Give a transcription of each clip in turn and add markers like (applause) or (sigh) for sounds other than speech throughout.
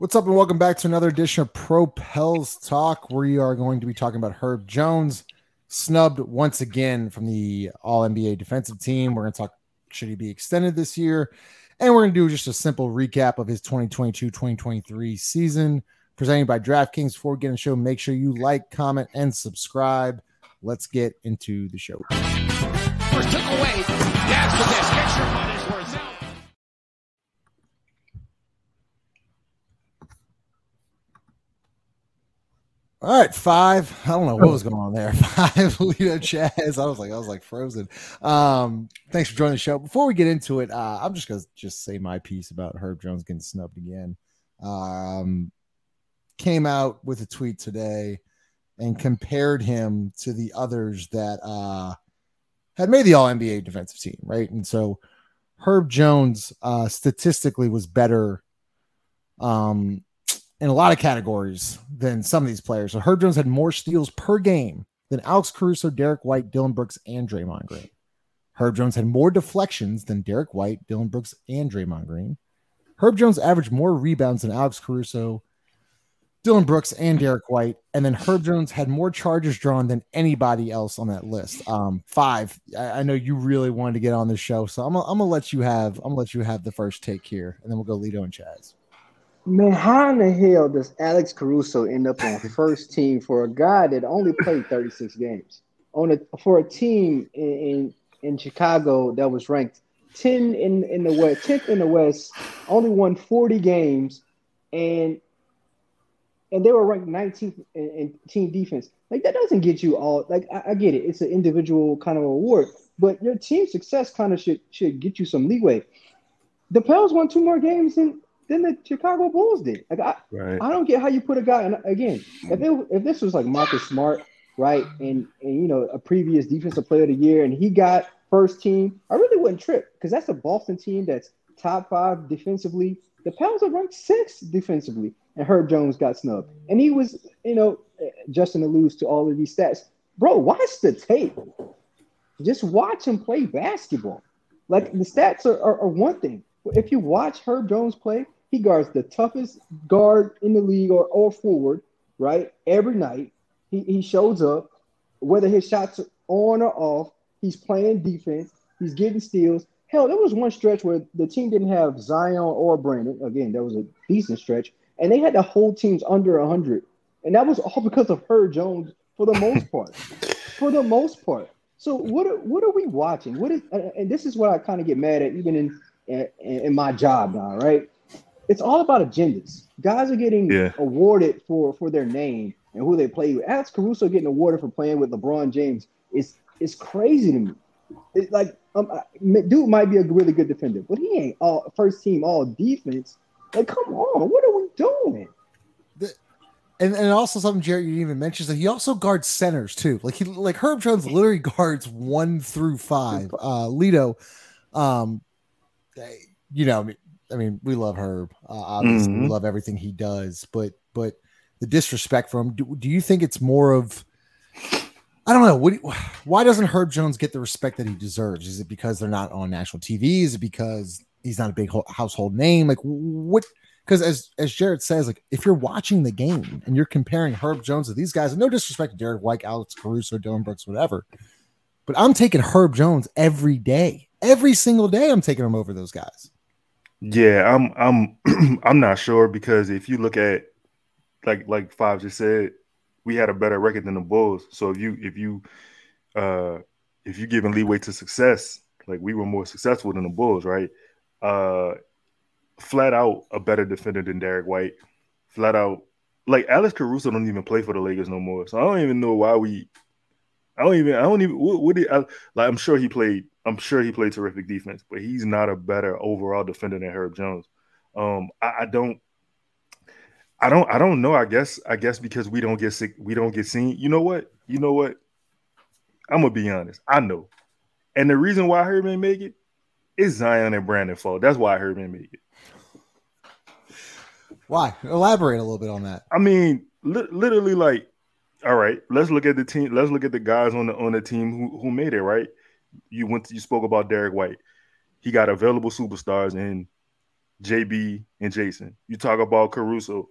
What's up, and welcome back to another edition of Propels Talk. We are going to be talking about Herb Jones, snubbed once again from the All NBA defensive team. We're going to talk should he be extended this year, and we're going to do just a simple recap of his 2022 2023 season presented by DraftKings. Before we get in the show, make sure you like, comment, and subscribe. Let's get into the show. First took away. Your All right, five. I don't know what was (laughs) going on there. (laughs) Five, Lito Chaz. I was like, I was like frozen. Um, thanks for joining the show. Before we get into it, uh, I'm just gonna just say my piece about Herb Jones getting snubbed again. Um, came out with a tweet today and compared him to the others that uh had made the All NBA defensive team, right? And so Herb Jones uh, statistically was better um, in a lot of categories than some of these players. So Herb Jones had more steals per game than Alex Caruso, Derrick White, Dillon Brooks, and Draymond Green. Herb Jones had more deflections than Derrick White, Dillon Brooks, and Draymond Green. Herb Jones averaged more rebounds than Alex Caruso, Dillon Brooks, and Derrick White. And then Herb Jones had more charges drawn than anybody else on that list. Um, five. I, I know you really wanted to get on this show, so I'm I'm gonna let you have I'm gonna let you have the first take here, and then we'll go Lito and Chaz. Man, how in the hell does Alex Caruso end up on first team for a guy that only played 36 games on a for a team in, in, in Chicago that was ranked 10 in, in the West, 10th in the West, only won 40 games, and and they were ranked 19th in, in team defense. Like that doesn't get you all like I, I get it, it's an individual kind of award, but your team success kind of should should get you some leeway. The Pels won two more games than than the Chicago Bulls did. Like I, Right. I don't get how you put a guy. And again, if it, if this was like Marcus Smart, right, and and you know a previous defensive player of the year, and he got first team, I really wouldn't trip because that's a Boston team that's top five defensively. The Pels are ranked sixth defensively, and Herb Jones got snubbed, and he was, you know, Justin alludes to all of these stats, bro. Watch the tape. Just watch him play basketball. Like the stats are, are, are one thing. If you watch Herb Jones play, he guards the toughest guard in the league or, or forward, right? Every night. He, he shows up, whether his shots are on or off, he's playing defense, he's getting steals. Hell, there was one stretch where the team didn't have Zion or Brandon. Again, that was a decent stretch, and they had the whole teams under 100. And that was all (laughs) because of Herb Jones for the most (laughs) part. for the most part. So what are, what are we watching? What is and this is what I kind of get mad at even in, in in my job now, right? It's all about agendas. Guys are getting Yeah. awarded for for their name and who they play with. Alex Caruso getting awarded for playing with LeBron James is is crazy to me. It, like um, I- dude might be a really good defender, but he ain't all first team all defense. Like, come on, what are we doing? And, and also something Jared you didn't even mention is that he also guards centers too. Like he like Herb Jones literally guards one through five. (laughs) Uh Lito, um they- you know, I mean, I mean, we love Herb. Uh, obviously, we Mhm. love everything he does, but but the disrespect for him. Do, do you think it's more of I don't know. What, why doesn't Herb Jones get the respect that he deserves? Is it because they're not on national TV? Is it because he's not a big household name? Like what? Because as as Jared says, like if you're watching the game and you're comparing Herb Jones to these guys, and no disrespect to Derrick White, Alex Caruso, Dillon Brooks, whatever, but I'm taking Herb Jones every day, every single day. I'm taking him over those guys. Yeah, I'm I'm (clears throat) I'm not sure because if you look at like like Five just said, we had a better record than the Bulls. So if you if you uh if you giving leeway to success, like we were more successful than the Bulls, right? Uh flat out a better defender than Derrick White. Flat out like Alex Caruso don't even play for the Lakers no more. So I don't even know why we I don't even I don't even what, what did I, like I'm sure he played I'm sure he played terrific defense, but he's not a better overall defender than Herb Jones. Um, I, I don't, I don't, I don't know. I guess, I guess because we don't get sick, we don't get seen. You know what? You know what? I'm gonna be honest. I know, and the reason why Herb didn't make it is Zion and Brandon fault. That's why Herb didn't make it. Why? Elaborate a little bit on that. I mean, li- literally, like, all right, let's look at the team. Let's look at the guys on the on the team who who made it. Right? You went. To, you spoke about Derrick White. He got available superstars in JB, and Jayson. You talk about Caruso.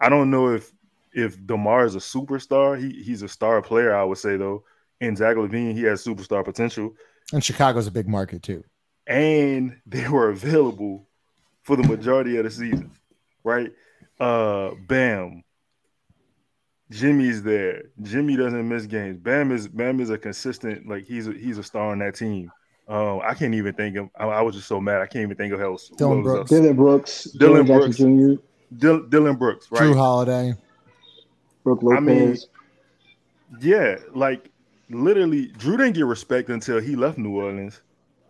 I don't know if if Demar is a superstar. He he's a star player, I would say though. And Zach LaVine, he has superstar potential. And Chicago's a big market too. And they were available for the majority of the season, right? Uh Bam. Jimmy's there. Jimmy doesn't miss games. Bam is Bam is a consistent, like he's a, he's a star on that team. Um, I can't even think of. I, I, was just so mad. I can't even think of else. Dillon, Brooks. Dillon Brooks. Dillon Brooks. Jr. Dill, Dillon Brooks. Right. Jrue Holiday. Brook Lopez. I mean, yeah, like literally, Jrue didn't get respect until he left New Orleans,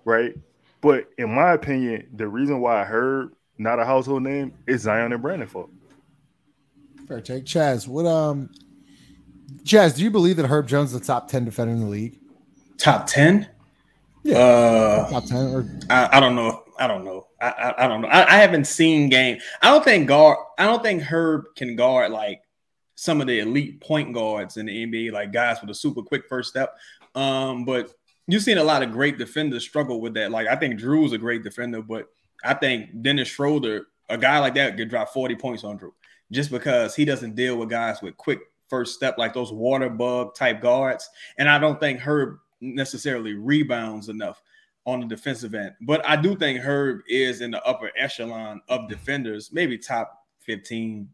right? But in my opinion, the reason why I heard not a household name is Zion and Brandon fault. Fair take, Chaz. What um, Chaz, do you believe that Herb Jones is the top ten defender in the league? Top ten? Yeah, uh, top ten. Or I, I don't know. I don't know. I, I, I don't know. I, I, haven't seen game. I don't think guard. I don't think Herb can guard like some of the elite point guards in the NBA, like guys with a super quick first step. Um, but you've seen a lot of great defenders struggle with that. Like I think Jrue's a great defender, but I think Dennis Schroeder, a guy like that, could drop 40 points on Jrue just because he doesn't deal with guys with quick first step like those water bug type guards. And I don't think Herb necessarily rebounds enough on the defensive end. But I do think Herb is in the upper echelon of defenders, maybe top 15,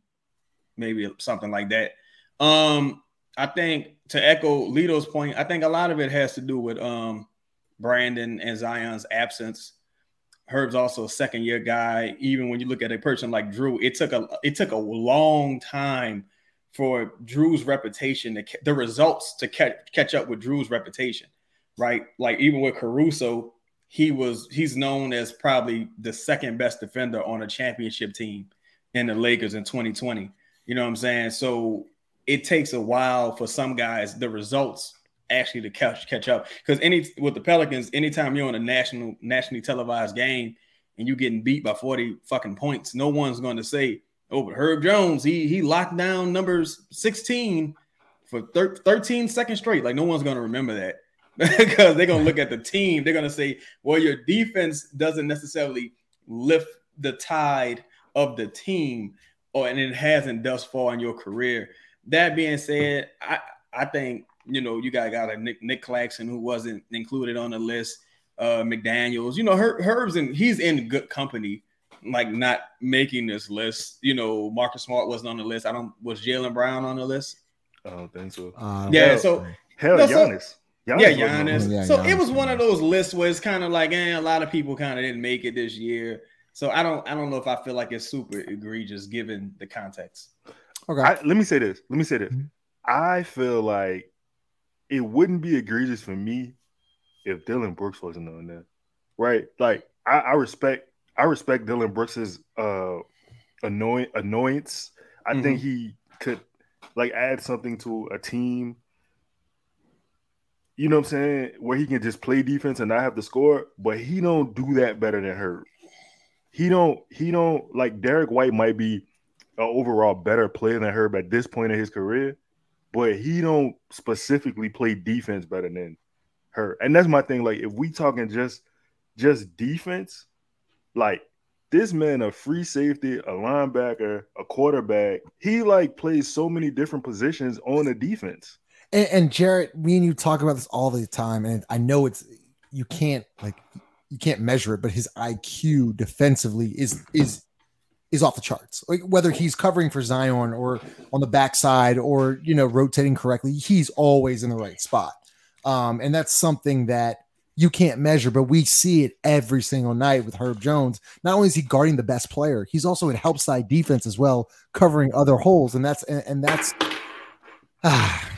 maybe something like that. Um, I think to echo Lito's point, I think a lot of it has to do with um, Brandon and Zion's absence. Herb's also a second year guy. Even when you look at a person like Jrue, it took a it took a long time for Jrue's reputation to the results to catch catch up with Jrue's reputation, right? Like even with Caruso, he was he's known as probably the second best defender on a championship team in the Lakers in 2020. You know what I'm saying? So it takes a while for some guys the results actually to catch catch up because any with the Pelicans, anytime you're on a national nationally televised game and you're getting beat by 40 fucking points, no one's going to say, "Oh, but Herb Jones, he he locked down numbers 16 for thir- 13 seconds straight." Like no one's going to remember that (laughs) because they're going to look at the team. They're going to say, "Well, your defense doesn't necessarily lift the tide of the team." or and it hasn't thus far in your career. That being said, I I think you know you got a like Nick Nick Claxton who wasn't included on the list. Uh, McDaniels, you know, Her, Herb's and he's in good company. Like not making this list. You know, Marcus Smart wasn't on the list. I don't. Was Jaylen Brown on the list? I don't think so. Uh, yeah. Hell, so hell, no, Giannis. So, Giannis yeah, Giannis. Yeah, so Giannis, it was one of those lists where it's kind of like, eh, a lot of people kind of didn't make it this year. So I don't I don't know if I feel like it's super egregious given the context. Okay. I, let me say this. Let me say this. Mm-hmm. I feel like it wouldn't be egregious for me if Dillon Brooks wasn't on there. Right? Like I, I respect I respect Dillon Brooks's uh annoy annoyance. I mm-hmm. think he could like add something to a team. You know what I'm saying? Where he can just play defense and not have to score, but he don't do that better than her he don't he don't like Derrick White might be an overall better player than Herb at this point in his career, but he don't specifically play defense better than her. And that's my thing. Like if we talking just just defense, like this man a free safety, a linebacker, a quarterback. He like plays so many different positions on the defense. And, and Jarrett, me and you talk about this all the time, and I know it's you can't like you can't measure it, but his IQ defensively is is is off the charts. Like whether he's covering for Zion or on the backside or you know rotating correctly, he's always in the right spot. Um, and that's something that you can't measure, but we see it every single night with Herb Jones. Not only is he guarding the best player, he's also in help side defense as well, covering other holes, and that's and, and that's ah,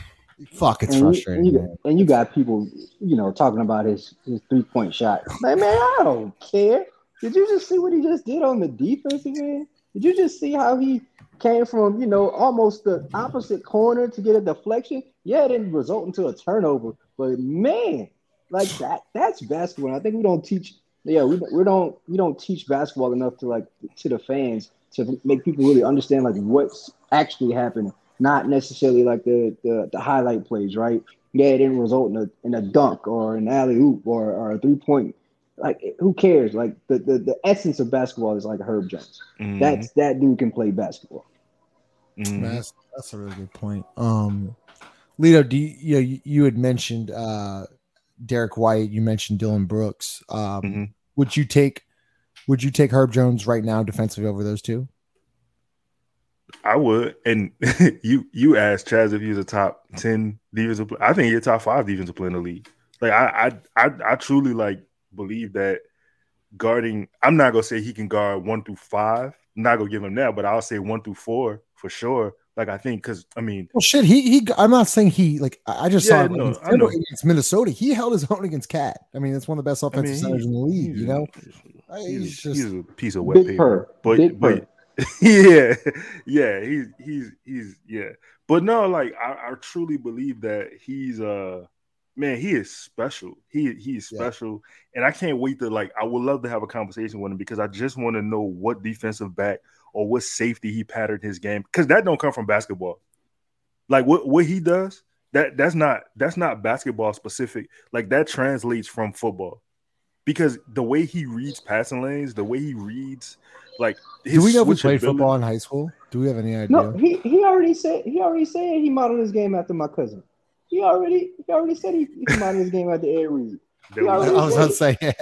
(sighs) Fuck, it's and frustrating. You, and, you, and you, got people, you know, talking about his his three point shot. Like, man, I don't care. Did you just see what he just did on the defensive end? Did you just see how he came from, you know, almost the opposite corner to get a deflection? Yeah, it didn't result into a turnover, but man, like that, that's basketball. I think we don't teach. Yeah, we, we don't we don't teach basketball enough to like to the fans to make people really understand like what's actually happening not necessarily like the, the, the highlight plays, right? Yeah, it didn't result in a in a dunk or an alley oop or, or a three point like who cares? Like the, the the essence of basketball is like Herb Jones. Mhm, That's that dude can play basketball. mhm. That's that's a really good point. Um, Lito, do you, you know you, you had mentioned uh Derrick White, you mentioned Dillon Brooks. Um, Mhm. would you take would you take Herb Jones right now defensively over those two? I would. And (laughs) you you asked Chaz if he was a top ten defensive player. I think he's a top five defensive player in the league. Like I I I, I truly like believe that guarding. I'm not gonna say he can guard one through five. I'm not gonna give him that, but I'll say one through four for sure. Like I think because I mean Well, shit, he he. I'm not saying he like. I I just Yeah, saw him no, against, against Minnesota. He held his own against KAT. I mean, it's one of the best I offensive mean, centers in the league. You know, he's, he's just he's a piece of wet paper. purr. But Big but (laughs) yeah, yeah, he's he's he's yeah. But no, like I, I truly believe that he's uh man, he is special. He he's Yeah. special. And I can't wait to like I would love to have a conversation with him because I just want to know what defensive back or what safety he patterned his game. Because that don't come from basketball. Like what what he does, that that's not that's not basketball specific. Like that translates from football. Because the way he reads passing lanes, the way he reads like his do we know if he played football in high school? Do we have any idea? No, he he already said he already said he modeled his game after my cousin. He already he already said he, he modeled his game after Ed Reed. There we I I was about to say. (laughs)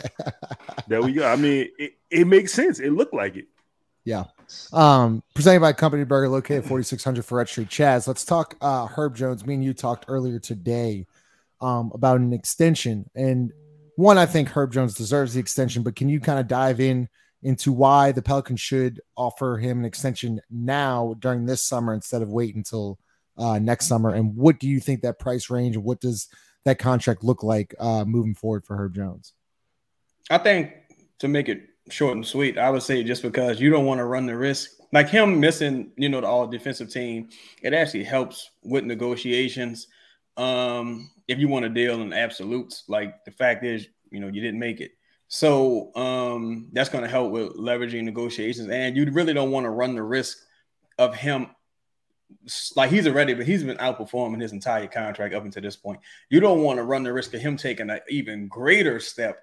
There we go. I mean, it, it makes sense. It looked like it. Yeah. Um, presented by Company Burger, located 4600 Freret Street. Chaz, let's talk. Uh, Herb Jones. Me and you talked earlier today um, about an extension, and one, I think Herb Jones deserves the extension. But can you kind of dive in into why the Pelicans should offer him an extension now during this summer instead of wait until uh, next summer? And what do you think that price range? What does that contract look like uh, moving forward for Herb Jones? I think to make it short and sweet, I would say just because you don't want to run the risk, like him missing, you know, the all defensive team, it actually helps with negotiations. Um, if you want to deal in absolutes, like the fact is, you know, you didn't make it. So um, that's going to help with leveraging negotiations. And you really don't want to run the risk of him like he's already, but he's been outperforming his entire contract up until this point. You don't want to run the risk of him taking an even greater step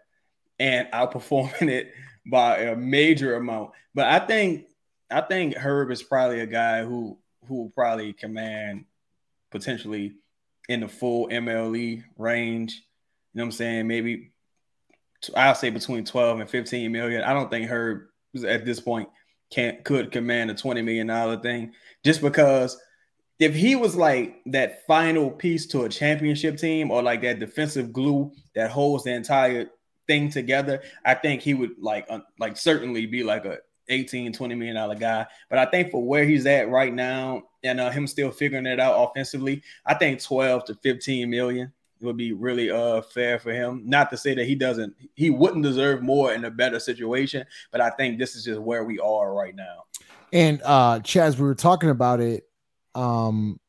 and outperforming (laughs) it by a major amount. But I think I think Herb is probably a guy who who will probably command potentially in the full MLE range. You know what I'm saying? Maybe I'll say between 12 and 15 million. I don't think Herb is at this point can could command a 20 million dollar thing just because if he was like that final piece to a championship team or like that defensive glue that holds the entire thing together, I think he would like uh, like certainly be like a 18 20 million dollar guy. But I think for where he's at right now and uh, him still figuring it out offensively, I think 12 to 15 million would be really uh fair for him. Not to say that he doesn't he wouldn't deserve more in a better situation, but I think this is just where we are right now. And uh Chaz, we were talking about it, um,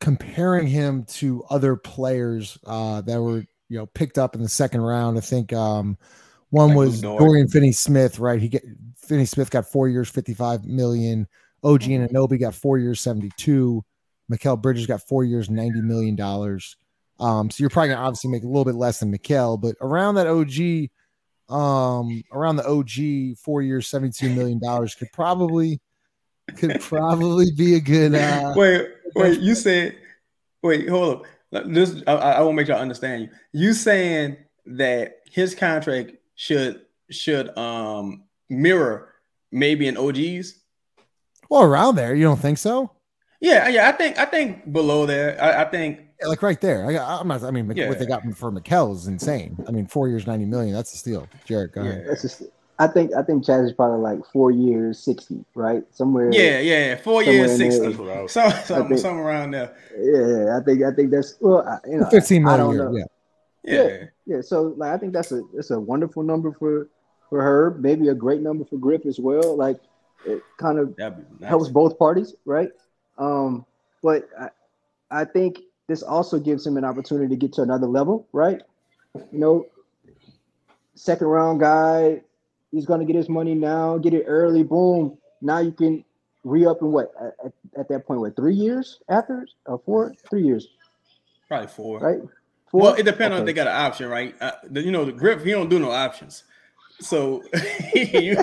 comparing him to other players uh that were you know picked up in the second round. I think um one Like was Dort. Dorian Finney Smith, right? He get Finney Smith got four years, 55 million. OG Anunoby got four years, 72. Mikal Bridges got four years, 90 million dollars. Um, so you're probably gonna obviously make a little bit less than Mikal, but around that OG, um, around the OG, four years, 72 million dollars could probably could probably be a good uh (laughs) wait, wait, you said wait, hold up. This I, I want to make sure I understand you. You saying that his contract should should um mirror maybe an OG's? well around there. You don't think so? Yeah, yeah. I think I think below there. I, I think Yeah, like right there. I, I'm not. I mean, Yeah. what they got for Mikal is insane. I mean, four years, 90 million. That's a steal. Jared, go ahead. That's just. I think I think Chaz is probably like four years, sixty, right? Somewhere. yeah, yeah. Four years, in there. sixty. That's what Some, some, think- somewhere around there. yeah. I think I think that's well, I, you know, 15 I don't year, know. Yeah. Yeah. Yeah, so like I think that's a that's a wonderful number for for her. Maybe a great number for Griff as well. Like it kind of nice. helps both parties, right? Um, but I, I think this also gives him an opportunity to get to another level, right? You know, second round guy, he's going to get his money now, get it early, boom. Now you can re up in what at, at that point? What three years after or four? Three years, Probably four. right? Four? Well, it depends on if they got an option, right? Uh, you know, the grip, he don't do no options. So (laughs) you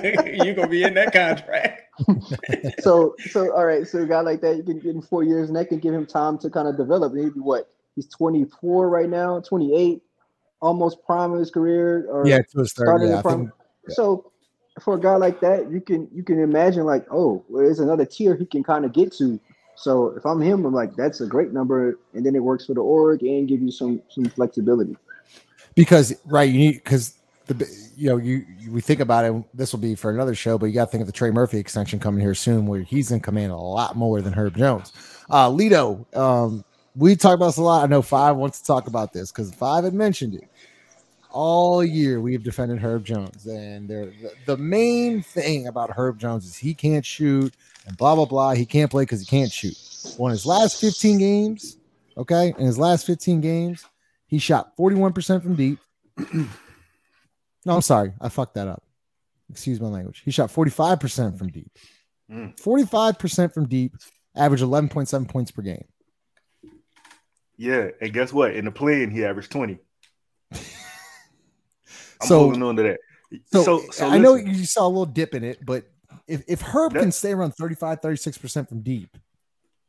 you gonna be in that contract. (laughs) so so all right, so a guy like that, you can get in four years, and that can give him time to kind of develop. Maybe what he's 24 right now, 28, almost prime of his career, or Yeah, to his third. starting Yeah, prime. think, So for a guy like that, you can you can imagine like, oh, well, there's another tier he can kind of get to. So if I'm him, I'm like, that's a great number, and then it works for the org and give you some some flexibility. because right, you need because the you know you, you we think about it. This will be for another show, but you got to think of the Trey Murphy extension coming here soon, where he's in command a lot more than Herb Jones. Uh, Lito, um, we talk about this a lot. I know Five wants to talk about this because Five had mentioned it all year. We have defended Herb Jones, and the, the main thing about Herb Jones is he can't shoot and blah blah blah. He can't play because he can't shoot. Well, in his last 15 games, okay, in his last 15 games, he shot 41% from deep. (clears throat) no, I'm sorry. I fucked that up. Excuse my language. He shot 45% from deep. Mm. 45% from deep, average 11.7 points per game. Yeah, and guess what? In the play-in, he averaged 20. (laughs) I'm So- holding on to that. So, So, so, I know you saw a little dip in it, but if, if Herb That- can stay around 35, 36% from deep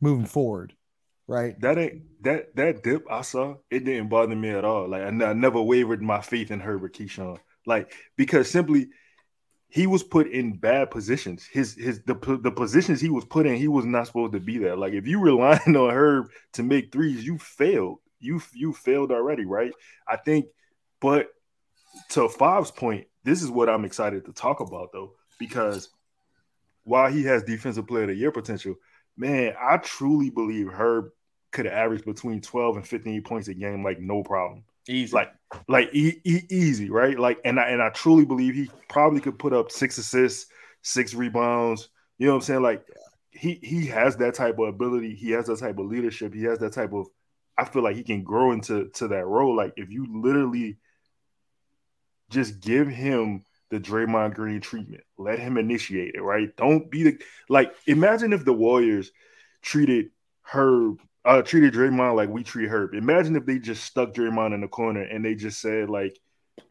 moving forward, right? that ain't that that dip I saw. It didn't bother me at all. Like I, n- I never wavered my faith in Herbert Keyshawn. Like because simply he was put in bad positions. His his the the positions he was put in, he was not supposed to be there. Like if you relying (laughs) on Herb to make threes, you failed. You you failed already, right? I think, but to Five's point, this is what I'm excited to talk about though, because while he has defensive player of the year potential, man, I truly believe Herb could average between 12 and 15 points a game, like no problem. Easy. Like, like e- e- easy, right? Like, and I and I truly believe he probably could put up six assists, six rebounds. You know what I'm saying? Like, he he has that type of ability. He has that type of leadership. He has that type of. I feel like he can grow into to that role. Like, if you literally just give him the Draymond Green treatment, let him initiate it, right? Don't be the like. Imagine if the Warriors treated Herb uh treated Draymond like we treat Herb. Imagine if they just stuck Draymond in the corner and they just said like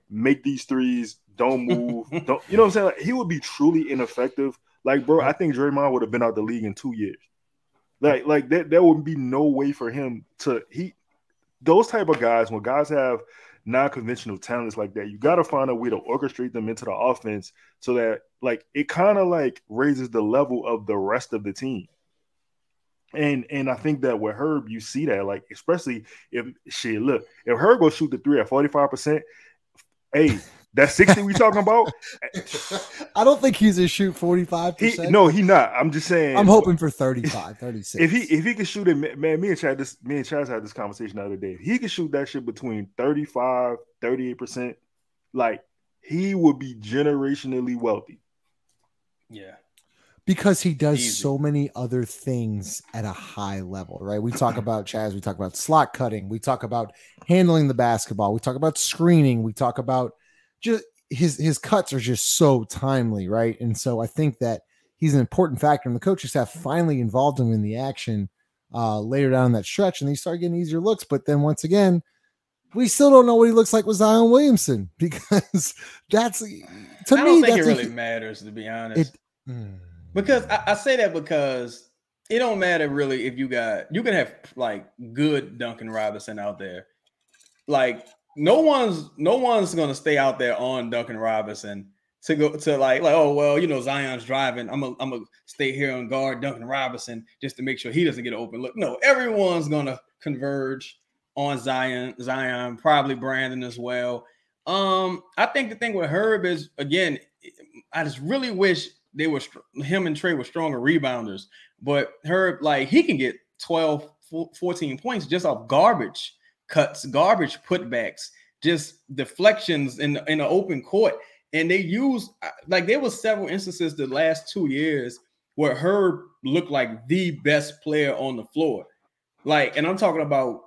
make these threes, don't (laughs) move, don't you know what I'm saying? Like he would be truly ineffective. Like, bro, I think Draymond would have been out the league in two years. Like, like that there would be no way for him to he those type of guys, when guys have non-conventional talents like that, you gotta find a way to orchestrate them into the offense so that like it kind of like raises the level of the rest of the team. And and I think that with Herb, you see that, like, especially if shit, look, if Herb go shoot the three at 45%, hey, that 60 we talking about, (laughs) I don't think he's a shoot 45%. no, he not. I'm just saying I'm hoping for 35, 36. if he if he could shoot it, man, me and Chad this me and Chad had this conversation the other day. If he could shoot that shit between 35, 38%, like he would be generationally wealthy. yeah. Because he does Easy. so many other things at a high level, right? We talk about Chaz, we talk about slot cutting, we talk about handling the basketball, we talk about screening, we talk about just his his cuts are just so timely, right? And so I think that he's an important factor, and the coaching staff finally involved him in the action uh later down that stretch, and he started getting easier looks. But then once again, we still don't know what he looks like with Zion Williamson (laughs) because that's to I me don't think it that's a- really matters to be honest. It- Mm. Because I, I say that because it don't matter really if you got you can have like good Duncan Robinson out there. Like no one's no one's gonna stay out there on Duncan Robinson to go to like like oh well you know Zion's driving I'm a I'm gonna stay here and guard Duncan Robinson just to make sure he doesn't get an open look. No, everyone's gonna converge on Zion Zion probably Brandon as well. Um, I think the thing with Herb is again, I just really wish they were him and Trey were stronger rebounders, but Herb like he can get 12 14 points just off garbage cuts, garbage putbacks, just deflections in in the open court. And they use uh, like there was several instances the last two years where Herb looked like the best player on the floor. Like, and I'm talking about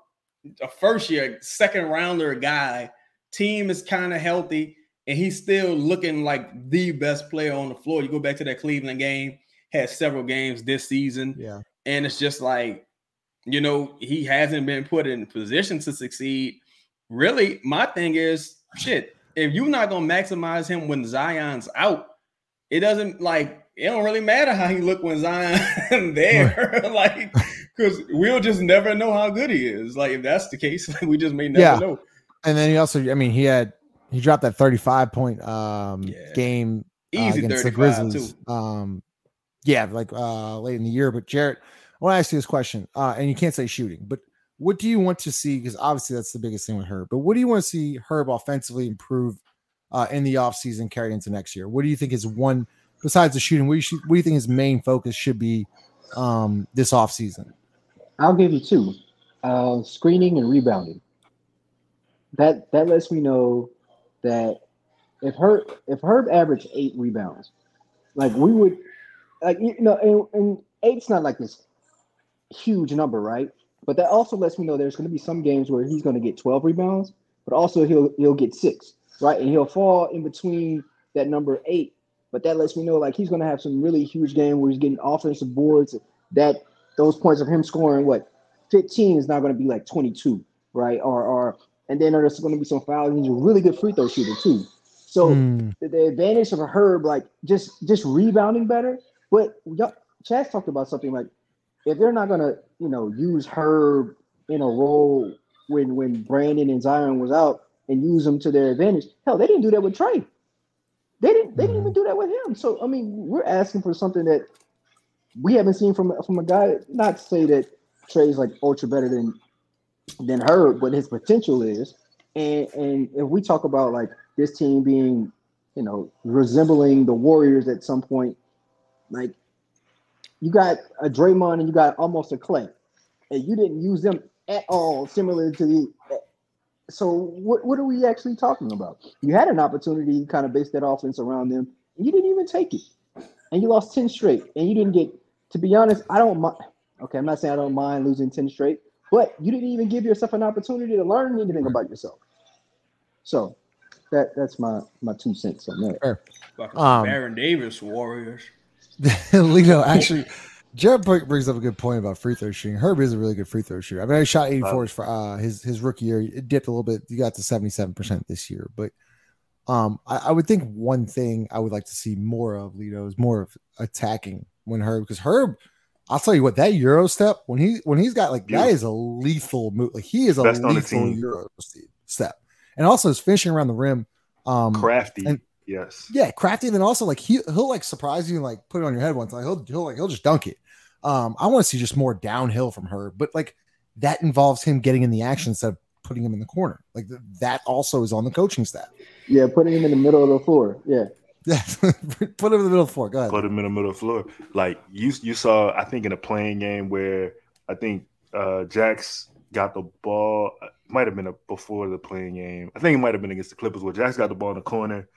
a first year, second rounder guy. Team is kind of healthy, and he's still looking like the best player on the floor. You go back to that Cleveland game, had several games this season, yeah. and it's just like, you know, he hasn't been put in position to succeed. Really, my thing is shit. if you're not gonna maximize him when Zion's out, it doesn't like it don't really matter how he look when Zion (laughs) there. (laughs) like because we'll just never know how good he is. Like if that's the case, (laughs) we just may never Yeah. know. And then he also, I mean, he had he dropped that 35 point um Yeah. game uh, against the Grizzlies. too. Um, yeah, like uh late in the year. But Jarrett, I want to ask you this question, uh, and you can't say shooting, but what do you want to see? Because obviously that's the biggest thing with Herb. But what do you want to see Herb offensively improve uh, in the offseason carry into next year? What do you think is one besides the shooting? What do you, should- what do you think his main focus should be um, this offseason? I'll give you two: uh, screening and rebounding. That that lets me know that if Herb if Herb averaged eight rebounds, like we would, like you know, and, and eight's not like this huge number, right? But that also lets me know there's going to be some games where he's going to get 12 rebounds, but also he'll he'll get six, right? And he'll fall in between that number eight. But that lets me know like he's going to have some really huge game where he's getting offensive boards. That those points of him scoring what 15 is not going to be like 22, right? Or or and then there's going to be some fouls. He's a really good free throw shooter too. So Hmm. the, the advantage of a Herb, like just just rebounding better. But y'all- Chaz talked about something like if they're not gonna, you know, use Herb in a role when when Brandon and Zion was out and use them to their advantage. Hell, they didn't do that with Trey. They didn't. They didn't even do that with him. So I mean, we're asking for something that we haven't seen from from a guy. Not to say that Trey's like ultra better than than Herb, but his potential is. And and if we talk about like this team being, you know, resembling the Warriors at some point, like you got a Draymond and you got almost a Clay, and you didn't use them at all, similar to the. So what what are we actually talking about? You had an opportunity to kind of base that offense around them, and you didn't even take it, and you lost ten straight, and you didn't get. To be honest, I don't mind. Okay, I'm not saying I don't mind losing ten straight, but you didn't even give yourself an opportunity to learn anything about yourself. So that that's my my two cents on that. Fucking Um, Baron Davis Warriors. (laughs) Lito, actually, Jared brings up a good point about free throw shooting. Herb is a really good free throw shooter. I mean, he shot 84 for uh, his his rookie year. It dipped a little bit. You got to 77% this year. But um, I, I would think one thing I would like to see more of, Lito, is more of attacking when Herb, because Herb, I'll tell you what, that Euro step, when he when he's got like that Beautiful. is a lethal move. Like he is a Best on lethal. Euro step. And also his finishing around the rim. Um, Crafty. and- yes. yeah, crafty. And then also like he he'll like surprise you and like put it on your head once. Like he'll he'll like he'll just dunk it. Um, I want to see just more downhill from her, but like that involves him getting in the action instead of putting him in the corner. Like th- that also is on the coaching staff. Yeah, putting him in the middle of the floor. Yeah. Yeah, (laughs) put him in the middle floor. Go ahead. put him in the middle floor. Like you, you saw, I think in a play-in game where I think uh Jax got the ball. uh, Might have been a, before the play-in game. I think it might have been against the Clippers where Jax got the ball in the corner,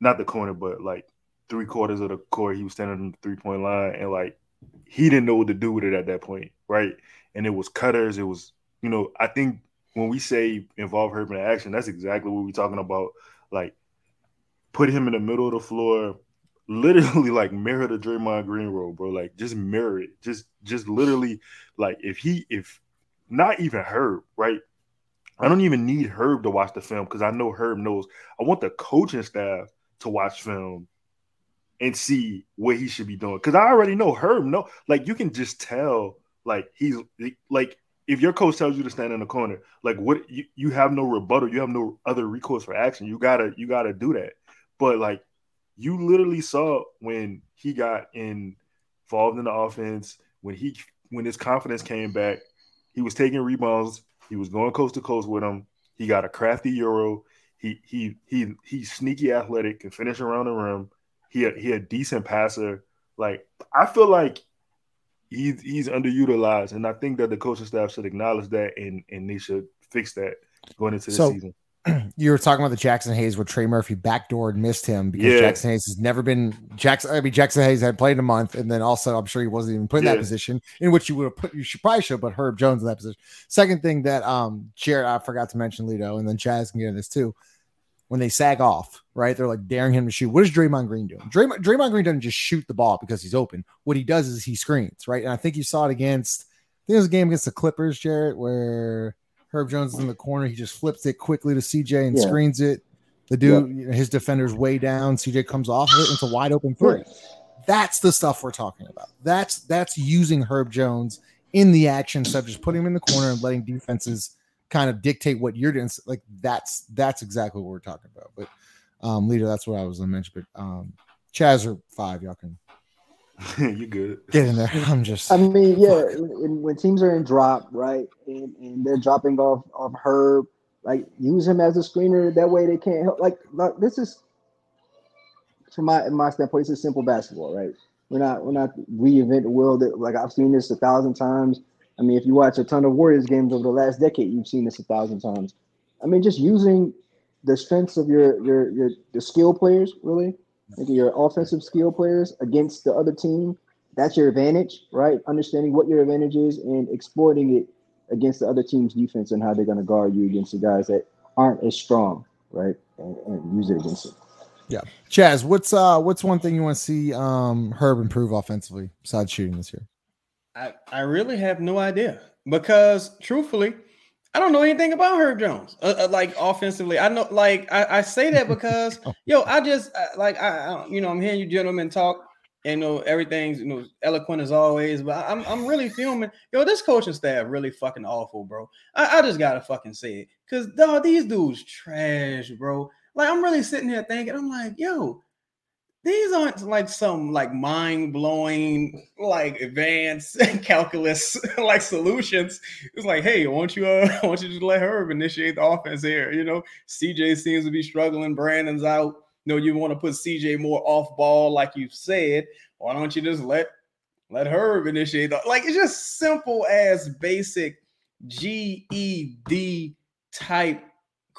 not the corner, but like three quarters of the court. He was standing on the three point line, and like he didn't know what to do with it at that point, right? And it was cutters. It was, you know, I think when we say involve Herb in action, that's exactly what we're talking about. Like put him in the middle of the floor, literally (laughs) like mirror the Draymond Green role, bro. Like just mirror it. Just just literally like if he if not even Herb, right? I don't even need Herb to watch the film because I know Herb knows. I want the coaching staff to watch film and see what he should be doing. Because I already know Herb know. Like you can just tell, like he's like if your coach tells you to stand in the corner, like what you, you have no rebuttal, you have no other recourse for action. You gotta you gotta do that. But like you literally saw when he got involved in the offense, when he when his confidence came back, he was taking rebounds, he was going coast to coast with him. He got a crafty euro. He he he he's sneaky athletic, can finish around the rim. He a, he a decent passer. Like I feel like he's he's underutilized, and I think that the coaching staff should acknowledge that and and they should fix that going into the So, season. (clears throat) You were talking about the Jaxson Hayes where Trey Murphy backdoored and missed him because Yeah. Jaxson Hayes has never been Jackson. I mean, Jaxson Hayes had played in a month, and then also I'm sure he wasn't even put in that position in which you would have put. You should probably should, but Herb Jones in that position. Second thing that um Jared, I forgot to mention Lito, and then Chaz can get into this too. When they sag off, right? They're like daring him to shoot. What is Draymond Green doing? Draymond, Draymond Green doesn't just shoot the ball because he's open. What he does is he screens, right? And I think you saw it against. I think it was a game against the Clippers, Jarrett, where Herb Jones is in the corner. He just flips it quickly to CJ and Yeah. screens it. The dude, you know, his defender's way down. CJ comes off of it. It's a wide open three. Right. That's the stuff we're talking about. That's that's using Herb Jones in the action instead of just putting him in the corner and letting defenses kind of dictate what you're doing. Like that's that's exactly what we're talking about. But um, leader, that's what I was gonna mention. But um, Chaz or five, y'all can (laughs) you good? get in there. I'm just I mean, yeah, and when teams are in drop, right, and, and they're dropping off of Herb, like use him as a screener. That way they can't help. Like, like this is from my my standpoint, this is simple basketball, right? We're not we're not reinvent the wheel. That like I've seen this a thousand times. I mean, if you watch a ton of Warriors games over the last decade, you've seen this a thousand times. I mean, just using the strengths of your your your the skill players, really, like your offensive skill players against the other team. That's your advantage, right? Understanding what your advantage is and exploiting it against the other team's defense and how they're going to guard you against the guys that aren't as strong, right? And, and use it against them. Yeah, Chaz. What's uh what's one thing you want to see um Herb improve offensively besides shooting this year? I, I really have no idea because truthfully, I don't know anything about Herb Jones. Uh, uh, like offensively, I know like I, I say that (laughs) because yo, I just uh, like I, I you know I'm hearing you gentlemen talk. And you know everything's you know eloquent as always, but I'm I'm really filming. Yo, this coaching staff really fucking awful, bro. I, I just gotta fucking say it, cause dog, these dudes trash, bro. Like I'm really sitting here thinking, I'm like, yo, these aren't like some like mind blowing, like advanced (laughs) calculus like solutions. It's like, hey, I want you, uh, (laughs) I want you just let Herb initiate the offense here. You know, CJ seems to be struggling. Brandon's out. You know, you want to put CJ more off ball, like you said. Why don't you just let let Herb initiate the like? It's just simple as basic GED type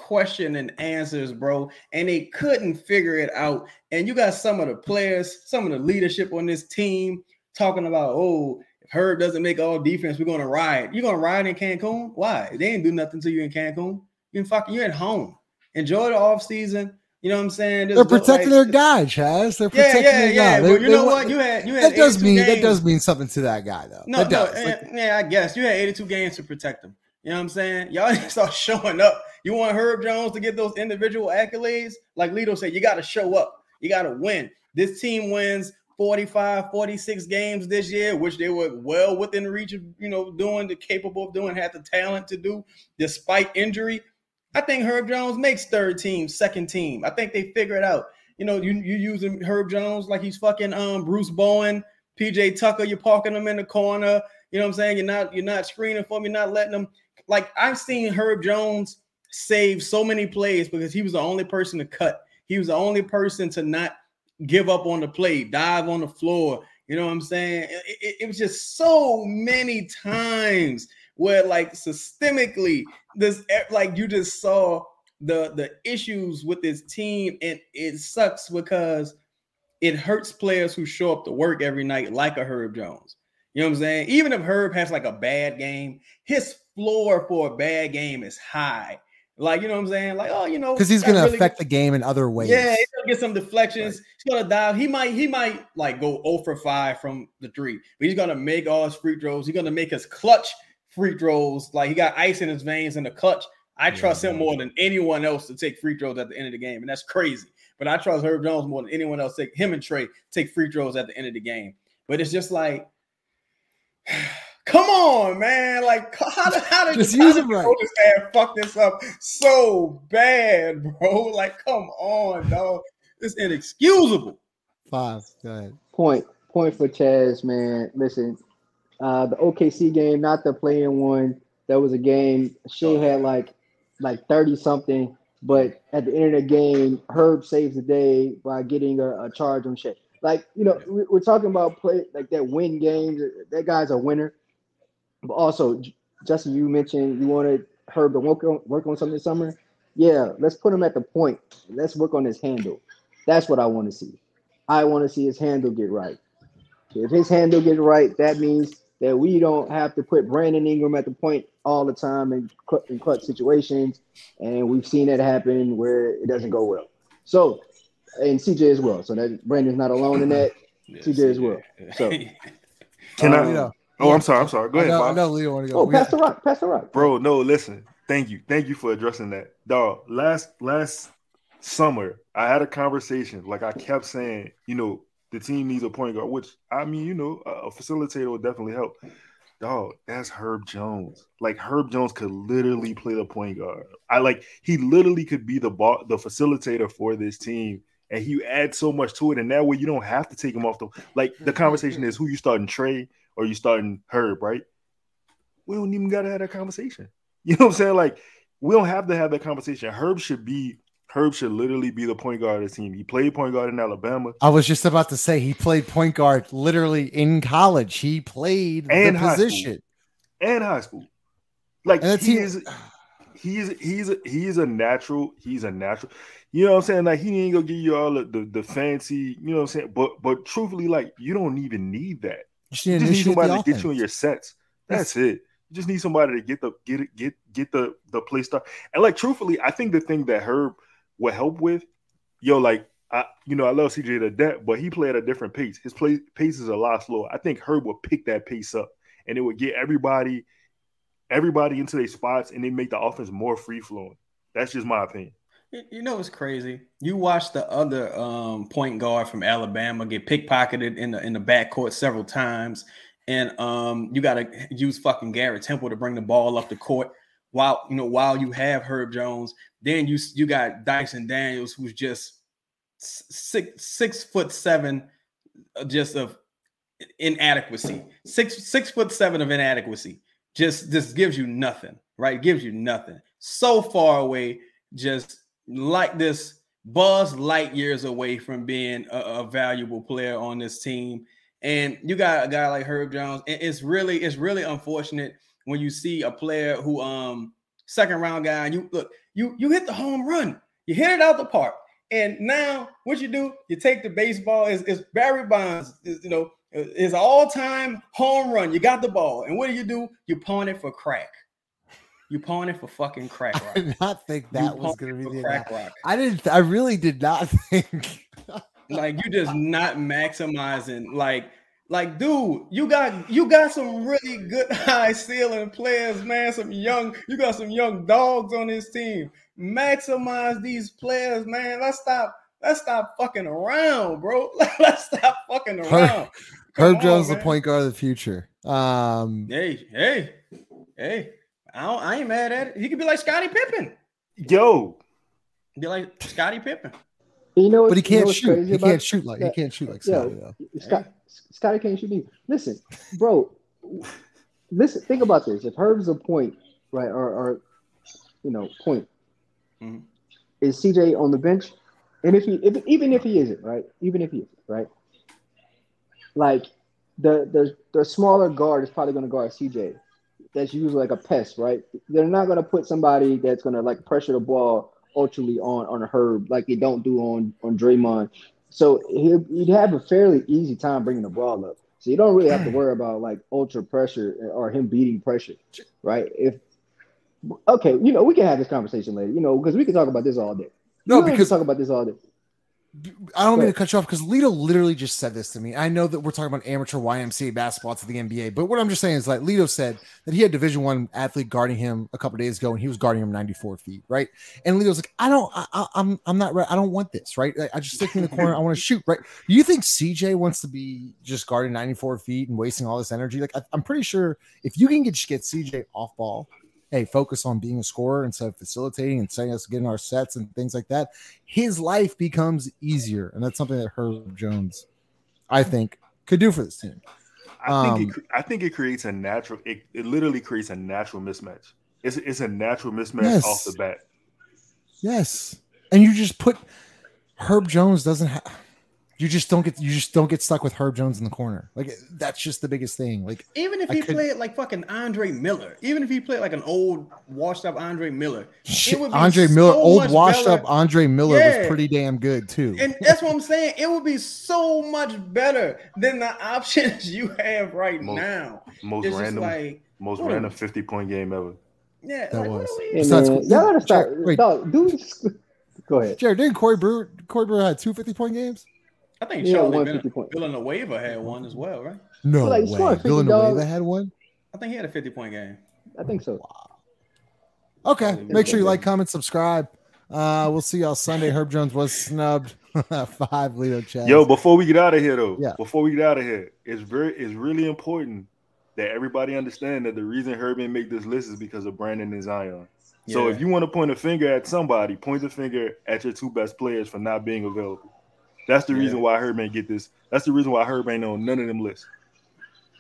question and answers, bro. And they couldn't figure it out. And you got some of the players, some of the leadership on this team talking about, oh, if Herb doesn't make all defense, we're gonna ride. You're gonna ride in Cancun? Why? They ain't do nothing to you in Cancun. You fucking you're at home. Enjoy the off season. You know what I'm saying? Just They're protecting like- their guy, Chaz. They're protecting yeah, their yeah. guy. But They- you they know what? You had you had that does 82 mean that does mean something to that guy though. No, that no, does. eh, Like, yeah, I guess you had 82 games to protect him. You know what I'm saying? Y'all (laughs) to start showing up. You want Herb Jones to get those individual accolades? Like Lito said, you got to show up. You got to win. This team wins 45, 46 games this year, which they were well within reach of, you know, doing the capable of doing, had the talent to do despite injury. I think Herb Jones makes third team, second team. I think they figure it out. You know, you you using Herb Jones like he's fucking um Bruce Bowen, PJ Tucker, you're parking him in the corner. You know what I'm saying? You're not you're not screening for me, not letting them like I've seen Herb Jones save so many plays because he was the only person to cut. He was the only person to not give up on the play, dive on the floor. You know what I'm saying? It, it- it was just so many times where like systemically this like you just saw the the issues with this team and it sucks because it hurts players who show up to work every night like a Herb Jones. You know what I'm saying? Even if Herb has like a bad game, his floor for a bad game is high. Like, you know what I'm saying? Like, oh, you know, because he's going to really- affect the game in other ways. yeah, he's gonna get some deflections. He's gonna dive. He might, he might like go 0 for 5 from the three, but he's gonna make all his free throws. He's gonna make his clutch free throws. Like he got ice in his veins in the clutch. I trust him more than anyone else to take free throws at the end of the game, and that's crazy. But I trust Herb Jones more than anyone else. Take him and Trey take free throws at the end of the game. But it's just like, (sighs) come on, man! Like, how did how did Just how use did right. coaching staff fuck this up so bad, (laughs) bro? Like, come on, dog. It's inexcusable. Five. Go ahead. Point point for Chaz, man. Listen, uh, the OKC game, not the play-in one. That was a game. Shai had like like thirty something, but at the end of the game, Herb saves the day by getting a, a charge on Shai. Like you know, we- we're talking about play like that win games. That guy's a winner. But also, J- Justin, you mentioned you wanted Herb to work on work on something this summer. Yeah, let's put him at the point. Let's work on his handle. That's what I want to see. I want to see his handle get right. If his handle gets right, that means that we don't have to put Brandon Ingram at the point all the time in, in clutch situations, and we've seen that happen where it doesn't go well. So, and CJ as well. So that Brandon's not alone in that. (laughs) CJ as well. So, (laughs) Can Um, You I? Know, Oh, I'm sorry. I'm sorry. Go I ahead, know, I Fox. know Leo want to go. oh, pass the rock, pass the rock, bro. No, listen. Thank you. Thank you for addressing that, dog. Last last summer, I had a conversation. Like I kept saying, you know, the team needs a point guard, which I mean, you know, a a facilitator would definitely help. Dog, that's Herb Jones. Like Herb Jones could literally play the point guard. I like he literally could be the ball, the facilitator for this team, and he adds so much to it. And that way, you don't have to take him off the like. The conversation is who you starting Trey or you starting Herb, right? We don't even gotta have that conversation. (laughs) You know what I'm saying? Like we don't have to have that conversation. Herb should be Herb should literally be the point guard of the team. He played point guard in Alabama I was just about to say he played point guard literally in college. He played And the high school. position. and high school. Like And he he- is he's he's a, he's a natural, he's a natural. You know what I'm saying? Like he ain't gonna give you all the, the, the fancy, you know what I'm saying? But but truthfully, like you don't even need that. You just You need just need somebody to get you in your sets. That's it. You just need somebody to get the get it get get the the play start. And like truthfully, I think the thing that Herb would help with, yo, like I you know I love CJ to death, but he played at a different pace. His play pace is a lot slower. I think Herb would pick that pace up, and it would get everybody everybody into their spots, and they make the offense more free flowing. That's just my opinion. You know what's crazy? You watch the other um, point guard from Alabama get pickpocketed in the in the backcourt several times, and um, you got to use fucking Garrett Temple to bring the ball up the court while you know while you have Herb Jones. Then you you got Dyson Daniels, who's just six six foot seven, uh, just of inadequacy. Six six foot seven of inadequacy. Just just gives you nothing, right? Gives you nothing. So far away, just like this buzz light years away from being a, a valuable player on this team. And you got a guy like Herb Jones. And it's really, it's really unfortunate when you see a player who um second round guy, and you look, you you hit the home run, you hit it out the park. And now what you do, you take the baseball, is is Barry Bonds, is, you know, his all-time home run. You got the ball. And what do you do? You pawn it for crack. You pawn it for fucking crack I did not think You that was gonna be the crack rock. I didn't. I really did not (laughs) think. like you just not maximizing like like dude you got you got some really good (laughs) high ceiling players man some young you got some young dogs on this team maximize these players man let's stop let's stop fucking around bro (laughs) let's stop fucking around Herb on, Jones, the point guard of the future. Um, hey hey hey I, don't, I ain't mad at it he could be like Scottie Pippen Yo, be like Scottie Pippen You know, but he what's- you know can't shoot. He can't shoot like he can't shoot like Yeah. Scottie though. Scott, Scottie can't shoot either. Listen, bro. Listen, think about this. If Herb's a point, right, or, or you know, point, Mhm. is CJ on the bench? And if he, if, even if he isn't, right, even if he isn't, right, like the the the smaller guard is probably going to guard CJ. That's usually like a pest, right? They're not going to put somebody that's going to like pressure the ball ultimately on on Herb like they don't do on on Draymond. So he'd, have a fairly easy time bringing the ball up. So you don't really have to mm. worry about like ultra pressure or him beating pressure, right? If okay, you know we can have this conversation later, you know, because we can talk about this all day. No, We can because talk about this all day. I don't mean to cut you off because Lito literally just said this to me. I know that we're talking about amateur YMCA basketball to the NBA, but what I'm just saying is like Lito said that he had Division One athlete guarding him a couple days ago, and he was guarding him 94 feet, right? And Lito's like, I don't, I, I, I'm, I'm not, I don't want this, right? Like, I just stick in the corner. I want to (laughs) shoot, right? Do you think CJ wants to be just guarding 94 feet and wasting all this energy? Like, I, I'm pretty sure if you can get get CJ off ball. Hey, focus on being a scorer instead of facilitating and saying us getting our sets and things like that his life becomes easier, and that's something that Herb Jones, I think, could do for this team. I think Um, it, I think it creates a natural. It, it literally creates a natural mismatch. It's it's a natural mismatch Yes. off the bat. Yes, and you just put Herb Jones doesn't have. You just don't get you just don't get stuck with Herb Jones in the corner. Like that's just the biggest thing. Like Even if I he could- played like fucking Andre Miller, even if he played like an old washed up Andre Miller, shit, would be Andre Miller, old washed better. up Andre Miller Yeah. was pretty damn good too. and that's what I'm saying. It would be so much better than the (laughs) options you have right Most- now. Most It's random, like, most what a- random fifty point game ever. yeah, That like, was. are we- Hey, Besides- man, y'all gotta stop. Wait. Dog, dude, (laughs) go ahead. Jared, didn't Corey Brewer Corey Brewer had two 50 point games? I think Yeah, Charlie one Vill- fifty point. Villanueva had one as well, right? No Like, way. 50 Villanueva dogs. had one. I think he had a 50 point game. I think so. Okay. Make sure you like, comment, subscribe. Uh, we'll see y'all Sunday. Herb Jones was snubbed. (laughs) Five Lito Chaz. Yo, before we get out of here though, Yeah. before we get out of here, it's very it's really important that everybody understand that the reason Herb didn't make this list is because of Brandon and Zion. So if you want to point a finger at somebody, point the finger at your two best players for not being available. That's the Yeah. reason why Herb ain't get this. That's the reason why Herb ain't on none of them lists.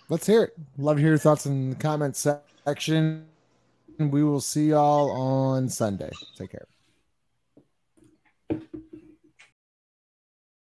Let's hear it. Love to hear your thoughts in the comment section. We will see y'all on Sunday. Take care.